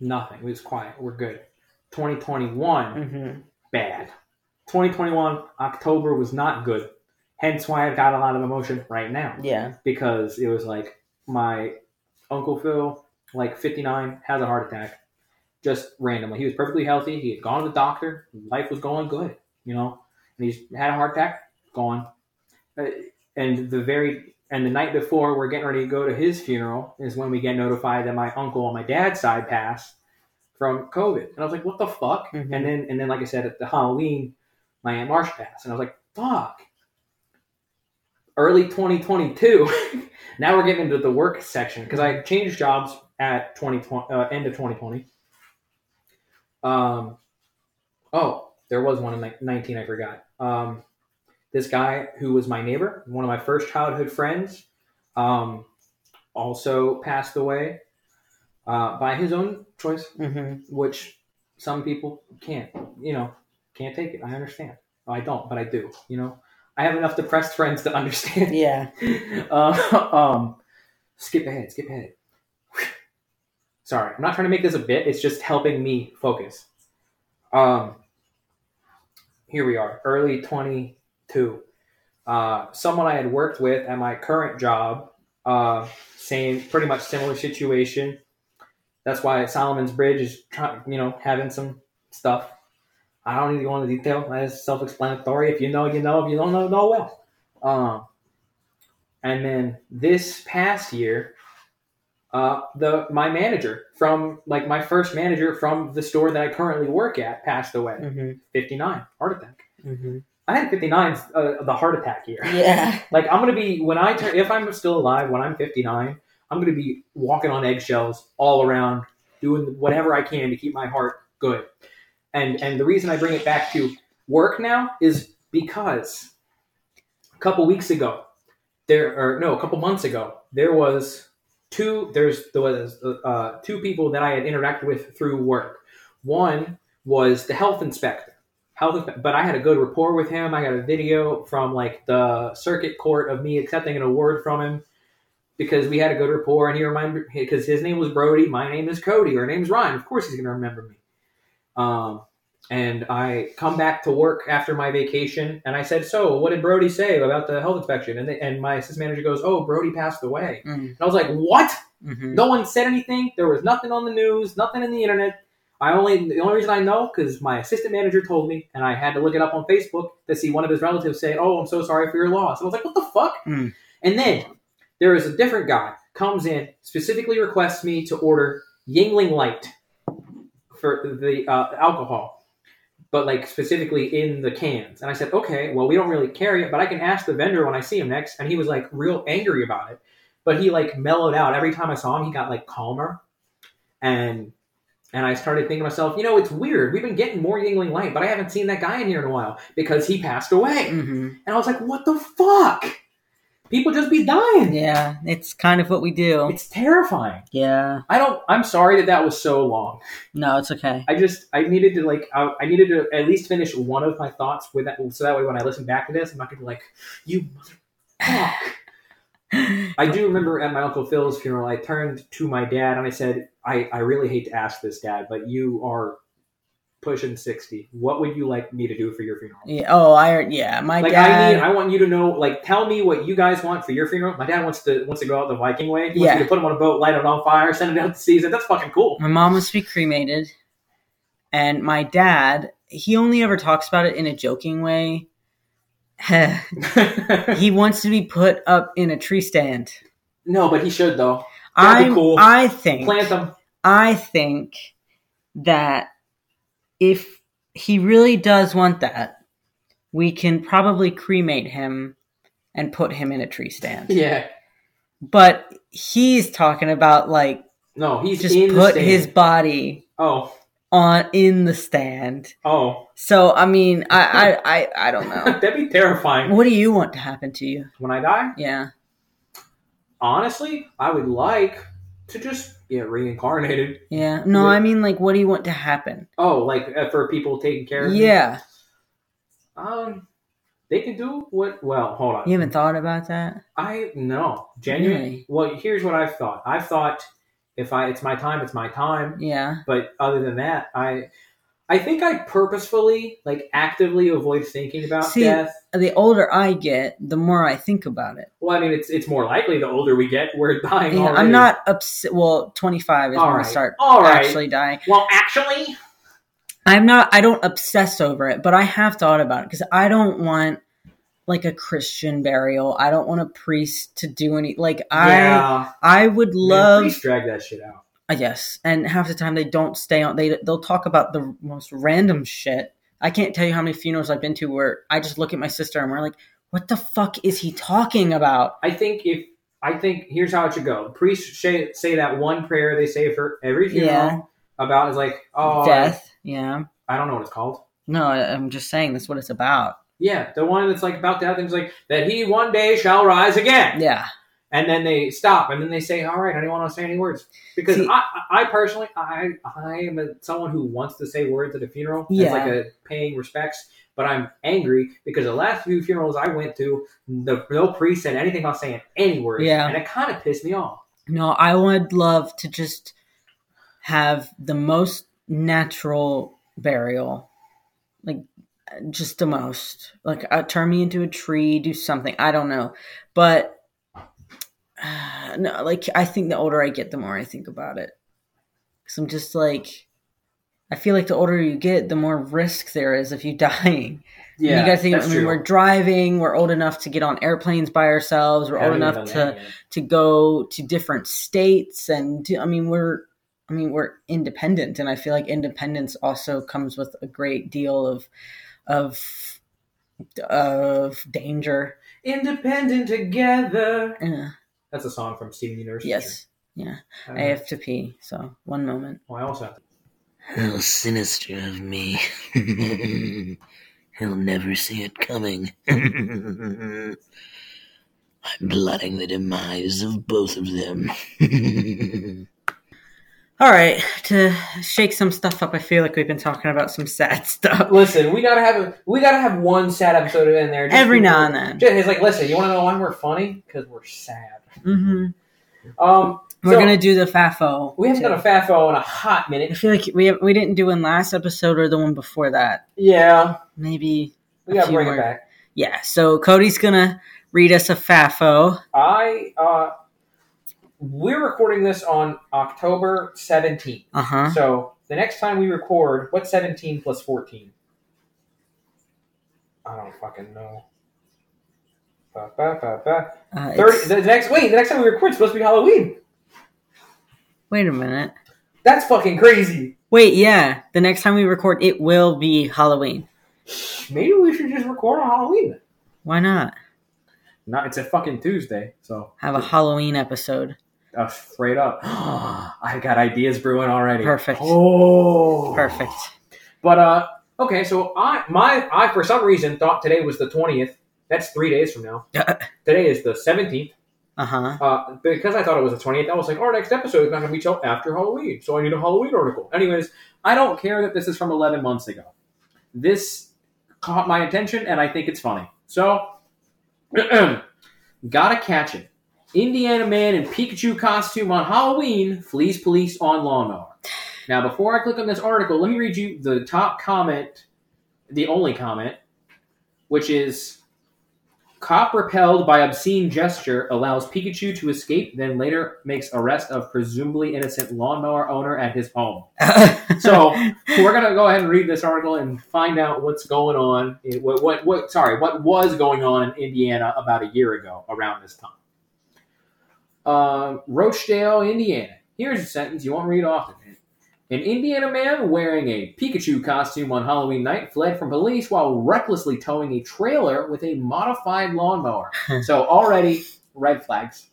nothing. It was quiet. We're good. 2021, Mm-hmm. bad. 2021, October was not good. Hence why I've got a lot of emotion right now Yeah. because it was like my Uncle Phil, like 59, has a heart attack just randomly. He was perfectly healthy. He had gone to the doctor. Life was going good, you know. And he's had a heart attack, gone. Uh, and the very and the night before we're getting ready to go to his funeral is when we get notified that my uncle on my dad's side passed from COVID. And I was like, what the fuck? Mhm. And then and then like I said at the Halloween, my Aunt Marsh passed. And I was like, fuck. Early 2022. now we're getting into the work section because I changed jobs at 2020 uh, end of 2020. Um oh, there was one in 19 I forgot. Um this guy who was my neighbor, one of my first childhood friends, um, also passed away uh, by his own choice, Mm-hmm. which some people can't, you know, can't take it. I understand. I don't, but I do. You know, I have enough depressed friends to understand. Yeah. uh, um, skip ahead, skip ahead. Sorry, I'm not trying to make this a bit. It's just helping me focus. Um, here we are, early 22. Uh, someone I had worked with at my current job, uh, same, pretty much similar situation. That's why Solomon's Bridge is trying, you know, having some stuff. I don't need to go into detail. That is self-explanatory. If you know, you know. If you don't know, know well. Um, and then this past year, uh, the my manager from like my first manager from the store that I currently work at passed away. Mm-hmm. 59 heart attack. Mm-hmm. I had 59 uh, the heart attack year. Yeah. Like I'm gonna be when I turn if I'm still alive when I'm 59, I'm gonna be walking on eggshells all around, doing whatever I can to keep my heart good. And and the reason I bring it back to work now is because a couple weeks ago, there or no, a couple months ago, there was two there's there was uh, two people that I had interacted with through work. One was the health inspector. Health, but I had a good rapport with him. I got a video from like the circuit court of me accepting an award from him because we had a good rapport, and he remembered because his name was Brody, my name is Cody, or name's Ryan. Of course, he's gonna remember me. Um, and I come back to work after my vacation, and I said, "So, what did Brody say about the health inspection?" And, they, and my assistant manager goes, "Oh, Brody passed away." Mm-hmm. And I was like, "What?" Mm-hmm. No one said anything. There was nothing on the news, nothing in the internet. I only the only reason I know because my assistant manager told me, and I had to look it up on Facebook to see one of his relatives say, "Oh, I'm so sorry for your loss." And I was like, "What the fuck?" Mm. And then there is a different guy comes in specifically requests me to order Yuengling Light for the uh, alcohol, but like specifically in the cans. And I said, "Okay, well, we don't really carry it, but I can ask the vendor when I see him next." And he was like real angry about it but he like mellowed out every time I saw him. He got like calmer, and and I started thinking to myself, you know, it's weird. We've been getting more Yuengling Light, but I haven't seen that guy in here in a while because he passed away. Mm-hmm. And I was like, what the fuck? People just be dying. Yeah, it's kind of what we do. It's terrifying. Yeah. I don't. I'm sorry that that was so long. No, it's okay. I just I needed to like I, I needed to at least finish one of my thoughts with that, so that way when I listen back to this, I'm not gonna be like you motherfucker. I do remember at my Uncle Phil's funeral, I turned to my dad and I said, I, I really hate to ask this, Dad, but you are pushing 60. What would you like me to do for your funeral? Yeah, oh, I yeah, my Like dad. I need, I want you to know. Like, tell me what you guys want for your funeral. My dad wants to wants to go out the Viking way. He wants Yeah. me to put him on a boat, light it on fire, send it out to sea. That's fucking cool. my mom wants to be cremated, and my dad. He only ever talks about it in a joking way. he wants to be put up in a tree stand. no, but he should though. That'd be I cool. I think Plant them. I think that if he really does want that, we can probably cremate him and put him in a tree stand. Yeah. But he's talking about like No, he's just put his body Oh, on in the stand. oh, So I mean, I I I, I don't know. that'd be terrifying. What do you want to happen to you? When I die, Yeah. honestly, I would like to just get reincarnated. Yeah. No, I mean like what do you want to happen? Oh, like uh, for people taking care of. Yeah. Um, They can do what? Well, hold on. You haven't thought about that? I no genuinely. Really? Well, here's what I've thought. I've thought if I it's my time, it's my time. Yeah. But other than that, I I think I purposefully, like, actively avoid thinking about See, death. The older I get, the more I think about it. Well, I mean, it's it's more likely the older we get, we're dying. Yeah. I'm not upset. Well, 25 is All when I start All right. actually dying. Well, actually, I'm not. I don't obsess over it, but I have thought about it because I don't want like a Christian burial. I don't want a priest to do any. Like I, yeah. I would love. priests drag that shit out. Uh, yes, and half the time they don't stay on. They they'll talk about the most random shit. I can't tell you how many funerals I've been to where I just look at my sister and we're like, "What the fuck is he talking about?" I think if I think here's how it should go. Priests say, say that one prayer they say for every funeral Yeah. about is like, oh, Death. Yeah. I don't know what it's called. No, I- I'm just saying that's what it's about. Yeah, the one that's like about death and it's like that he one day shall rise again. Yeah. And then they stop and then they say all right i don't want to say any words because See- I, I personally i i am a, someone who wants to say words at a funeral Yeah. it's like a paying respects but i'm angry because the last few funerals i went to the no priest said anything about saying any words Yeah. and it kind of pissed me off No, I would love to just have the most natural burial. Like just the most. Like uh, turn me into a tree, do something. I don't know. But uh, no, like I think the older I get, the more I think about it. Cuz I'm just like I feel like the older you get, the more risk there is of you dying. Yeah, you to think. I mean, we're driving. We're old enough to get on airplanes by ourselves. We're old enough to to go to different states and to, I mean we're I mean we're independent and I feel like independence also comes with a great deal of of of danger. independent together Uh, that's a song from steven universe yes. Yeah. I, I have to pee. So, one moment. well, I also have to How sinister of me. He'll never see it coming. I'm plotting the demise of both of them. All right, to shake some stuff up, I feel like we've been talking about some sad stuff listen we gotta have a we gotta have one sad episode in there every now and then. Just- It's like, listen, you want to know why we're funny? Because we're sad. hmm Um, We're So- gonna do the FAFO. we haven't too. done a FAFO in a hot minute. I feel like we have, we didn't do one last episode or the one before that. Yeah, Maybe we gotta bring more. it back. yeah. So Cody's gonna read us a FAFO. I uh, we're recording this on October seventeenth. Uh huh. So the next time we record, what's seventeen plus fourteen? I don't fucking know. Ba, ba, ba. Uh, Thirty. The next wait, the next time we record is supposed to be Halloween. wait a minute. That's fucking crazy. Wait, yeah. The next time we record, it will be Halloween. Maybe we should just record on Halloween. Why not Not. It's a fucking Tuesday, so have a Halloween episode? Uh, straight up. I got ideas brewing already. Perfect. Oh, Perfect. But uh, okay. So I my I for some reason thought today was the twentieth. That's three days from now. Today is the seventeenth. Uh huh. Uh, because I thought it was the twentieth, I was like, our next episode is not going to be till after Halloween, so I need a Halloween article. Anyways, I don't care that this is from eleven months ago. This caught my attention, and I think it's funny. So, gotta catch it. Indiana man in Pikachu costume on Halloween flees police on lawnmower. Now, before I click on this article, let me read you the top comment, the only comment, which is Cop repelled by obscene gesture allows Pikachu to escape, then later makes arrest of presumably innocent lawnmower owner at his home. So we're gonna go ahead and read this article and find out what's going on. Eh, what, what, what? Sorry, what was going on in Indiana about a year ago around this time? Uh, Roachdale, Indiana. Here's a sentence you won't read often. An Indiana man wearing a Pikachu costume on Halloween night fled from police while recklessly towing a trailer with a modified lawnmower. so already red flags.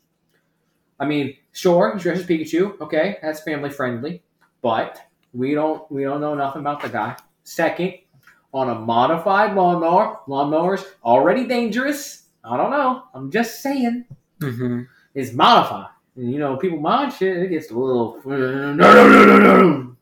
I mean, sure, he's dressed as Pikachu. Okay, that's family friendly, but we don't we don't know nothing about the guy. Second, on a modified lawnmower, lawnmowers already dangerous. I don't know. I'm just saying hmm it's modified. And, you know, people mod shit, it gets a little. No, no, no, no, no.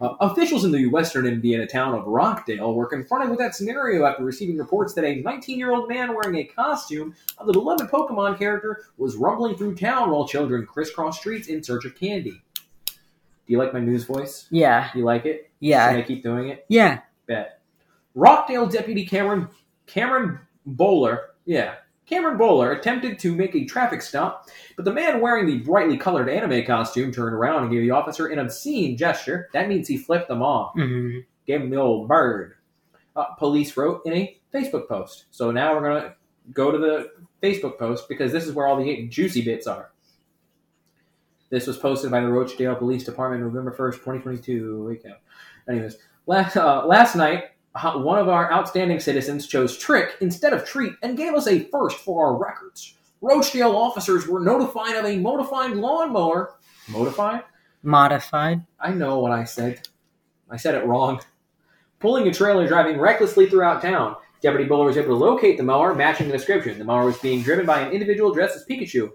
Uh, officials in the western Indiana town of Rockdale were confronted with that scenario after receiving reports that a 19 year old man wearing a costume of the beloved Pokemon character was rumbling through town while children crisscross streets in search of candy. Do you like my news voice? Yeah, You like it? Should yeah, I keep doing it? yeah. Bet. Rockdale Deputy Cameron Cameron Bowler, yeah, Cameron Bowler attempted to make a traffic stop, but the man wearing the brightly colored anime costume turned around and gave the officer an obscene gesture. That means he flipped them off, hmm gave him the old bird. Uh, police wrote in a Facebook post. So now we're gonna go to the Facebook post because this is where all the juicy bits are. This was posted by the Roachdale Police Department November 1st, 2022. Wake. Anyways, last, uh, last night, one of our outstanding citizens chose trick instead of treat and gave us a first for our records. Roachdale officers were notified of a modified lawnmower. Modified? Modified. I know what I said. I said it wrong. Pulling a trailer driving recklessly throughout town. Deputy Buller was able to locate the mower, matching the description. The mower was being driven by an individual dressed as Pikachu.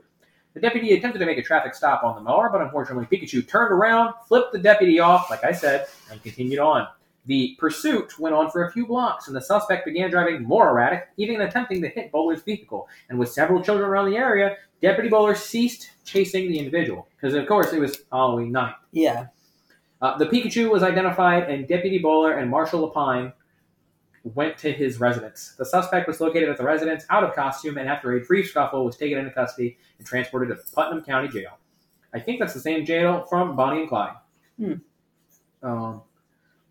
The deputy attempted to make a traffic stop on the mower, but unfortunately, Pikachu turned around, flipped the deputy off, like I said, and continued on. The pursuit went on for a few blocks, and the suspect began driving more erratic, even attempting to hit Bowler's vehicle. And with several children around the area, Deputy Bowler ceased chasing the individual. Because, of course, it was Halloween night. Yeah. Uh, the Pikachu was identified, and Deputy Bowler and Marshal Lapine went to his residence. The suspect was located at the residence out of costume, and after a brief scuffle, was taken into custody and transported to Putnam County Jail. I think that's the same jail from Bonnie and Clyde. Hmm. Um,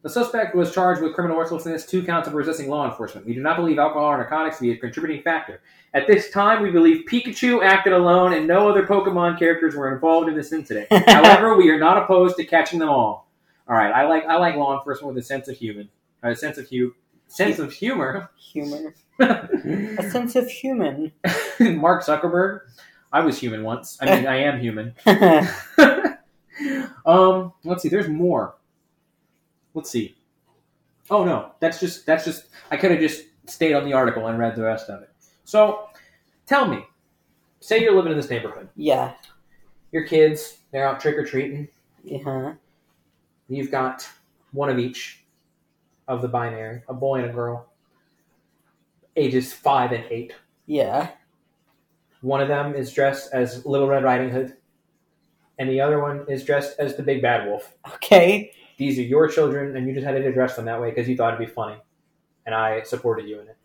the suspect was charged with criminal recklessness, two counts of resisting law enforcement. We do not believe alcohol or narcotics to be a contributing factor. At this time, we believe Pikachu acted alone and no other Pokemon characters were involved in this incident. However, we are not opposed to catching them all. All right, I like I like law enforcement with a sense of human, a sense of hu- sense of humor. Humor. A sense of human. Mark Zuckerberg, I was human once. I mean, I am human. um, let's see. There's more. Let's see. Oh no, that's just that's just. I could have just stayed on the article and read the rest of it. So, tell me. Say you're living in this neighborhood. yeah. Your kids, they're out trick or treating. Yeah. Uh-huh. You've got one of each of the binary, a boy and a girl, ages five and eight. Yeah. One of them is dressed as Little Red Riding Hood, and the other one is dressed as the Big Bad Wolf. Okay. These are your children, and you decided to dress them that way because you thought it'd be funny, and I supported you in it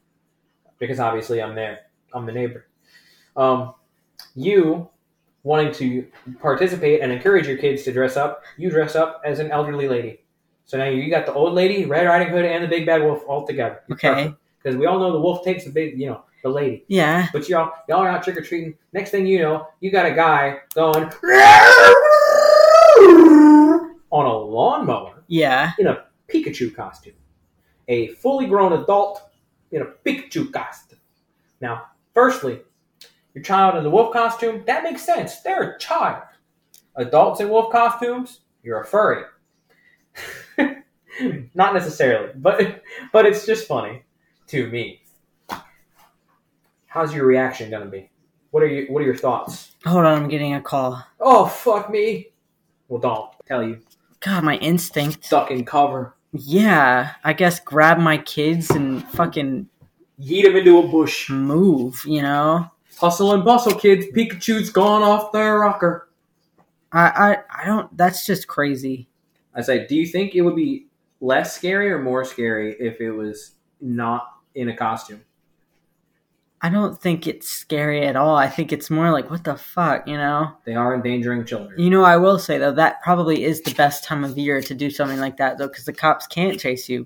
because obviously I'm there. I'm the neighbor. Um, you wanting to participate and encourage your kids to dress up, you dress up as an elderly lady. So now you got the old lady, Red Riding Hood, and the Big Bad Wolf all together. Okay. Because we all know the wolf takes the big, you know, the lady. Yeah. But y'all, y'all are out trick or treating. Next thing you know, you got a guy going on a lawnmower Yeah. in a Pikachu costume. A fully grown adult in a Pikachu costume. Now, firstly, your child in the wolf costume, that makes sense. They're a child. Adults in wolf costumes, you're a furry. Not necessarily, but but it's just funny to me. How's your reaction gonna be? What are you what are your thoughts? Hold on, I'm getting a call. Oh fuck me. Well don't tell you. God, my instinct. Duck and cover. Yeah. I guess grab my kids and fucking Yeet them into a bush. move, you know? Hustle and bustle, kids. Pikachu's gone off their rocker. I, I, I don't, that's just crazy. I say, do you think it would be less scary or more scary if it was not in a costume? I don't think it's scary at all. I think it's more like, what the fuck, you know? They are endangering children. You know, I will say though, that probably is the best time of year to do something like that though, because the cops can't chase you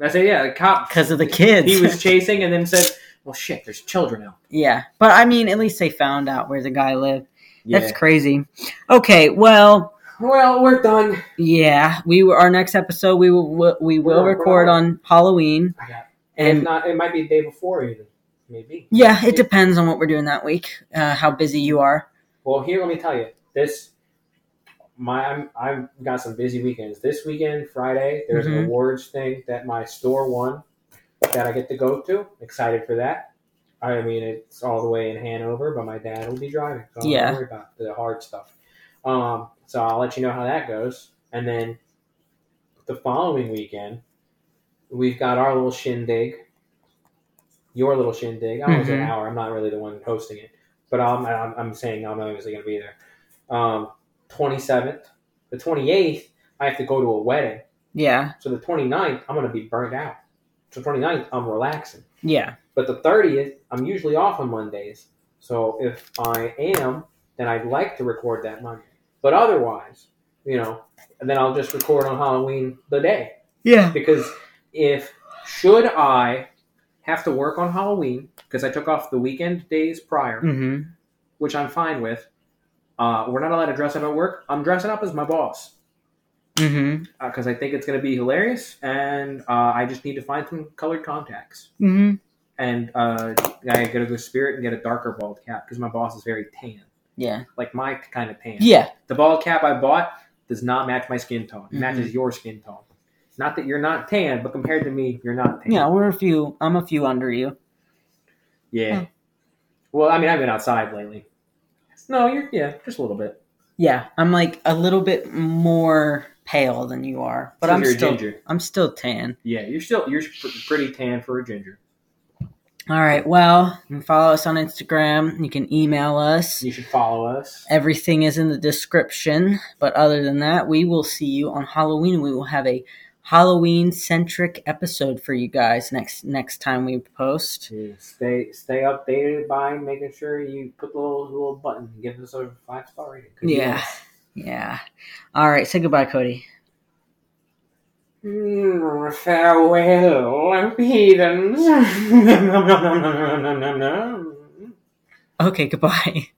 I say, yeah, the cop. because of the kids. He was chasing and then said, well, shit, there's children out. yeah, but I mean, at least they found out where the guy lived. Yeah. That's crazy. Okay, well, well, we're done. yeah, we were our next episode. We will we will We're- record we're- on Halloween. I got And, not, it might be the day before even. Maybe. yeah, it depends on what we're doing that week, uh, how busy you are. Well, here, let me tell you. This, my, I'm, I've got some busy weekends. This weekend, Friday, there's Mhm. an awards thing that my store won that I get to go to. Excited for that. I mean, it's all the way in Hanover, but my dad will be driving, so Yeah. don't worry about the hard stuff. Um, so I'll let you know how that goes, and then the following weekend, we've got our little shindig, your little shindig. I was an Mhm. hour. I'm not really the one hosting it, but I'm, I'm, I'm saying I'm obviously going to be there. Um, 27th, the 28th, I have to go to a wedding. Yeah. So the 29th, I'm going to be burnt out. So 29th, I'm relaxing. Yeah. But the 30th, I'm usually off on Mondays. So if I am, then I'd like to record that Monday. But otherwise, you know, and then I'll just record on Halloween the day. Yeah. Because if, should I have to work on Halloween, because I took off the weekend days prior, Mm-hmm. which I'm fine with, uh, we're not allowed to dress up at work. I'm dressing up as my boss Mm-hmm. because I think it's going to be hilarious, and uh, I just need to find some colored contacts. Mm-hmm. And uh, I gotta go spirit and get a darker bald cap because my boss is very tan, Yeah. like my kind of tan. Yeah. The bald cap I bought does not match my skin tone. It Mhm. matches your skin tone. Not that you're not tan, but compared to me, you're not tan. Yeah. We're a few. I'm a few under you. Yeah. Hmm. Well, I mean, I've been outside lately. No, you're yeah, just a little bit. Yeah. I'm like a little bit more pale than you are, but I'm still. ginger. I'm still tan. Yeah, you're still you're pretty tan for a ginger. All right. Well, you can follow us on Instagram. You can email us. You should follow us. Everything is in the description. But other than that, we will see you on Halloween. We will have a Halloween centric episode for you guys next next time we post. Yeah, stay stay updated by making sure you put the little little button and give us a five star rating. Yeah. Yeah. All right. Say goodbye, Cody. Mm, farewell, heathens. Okay. Goodbye.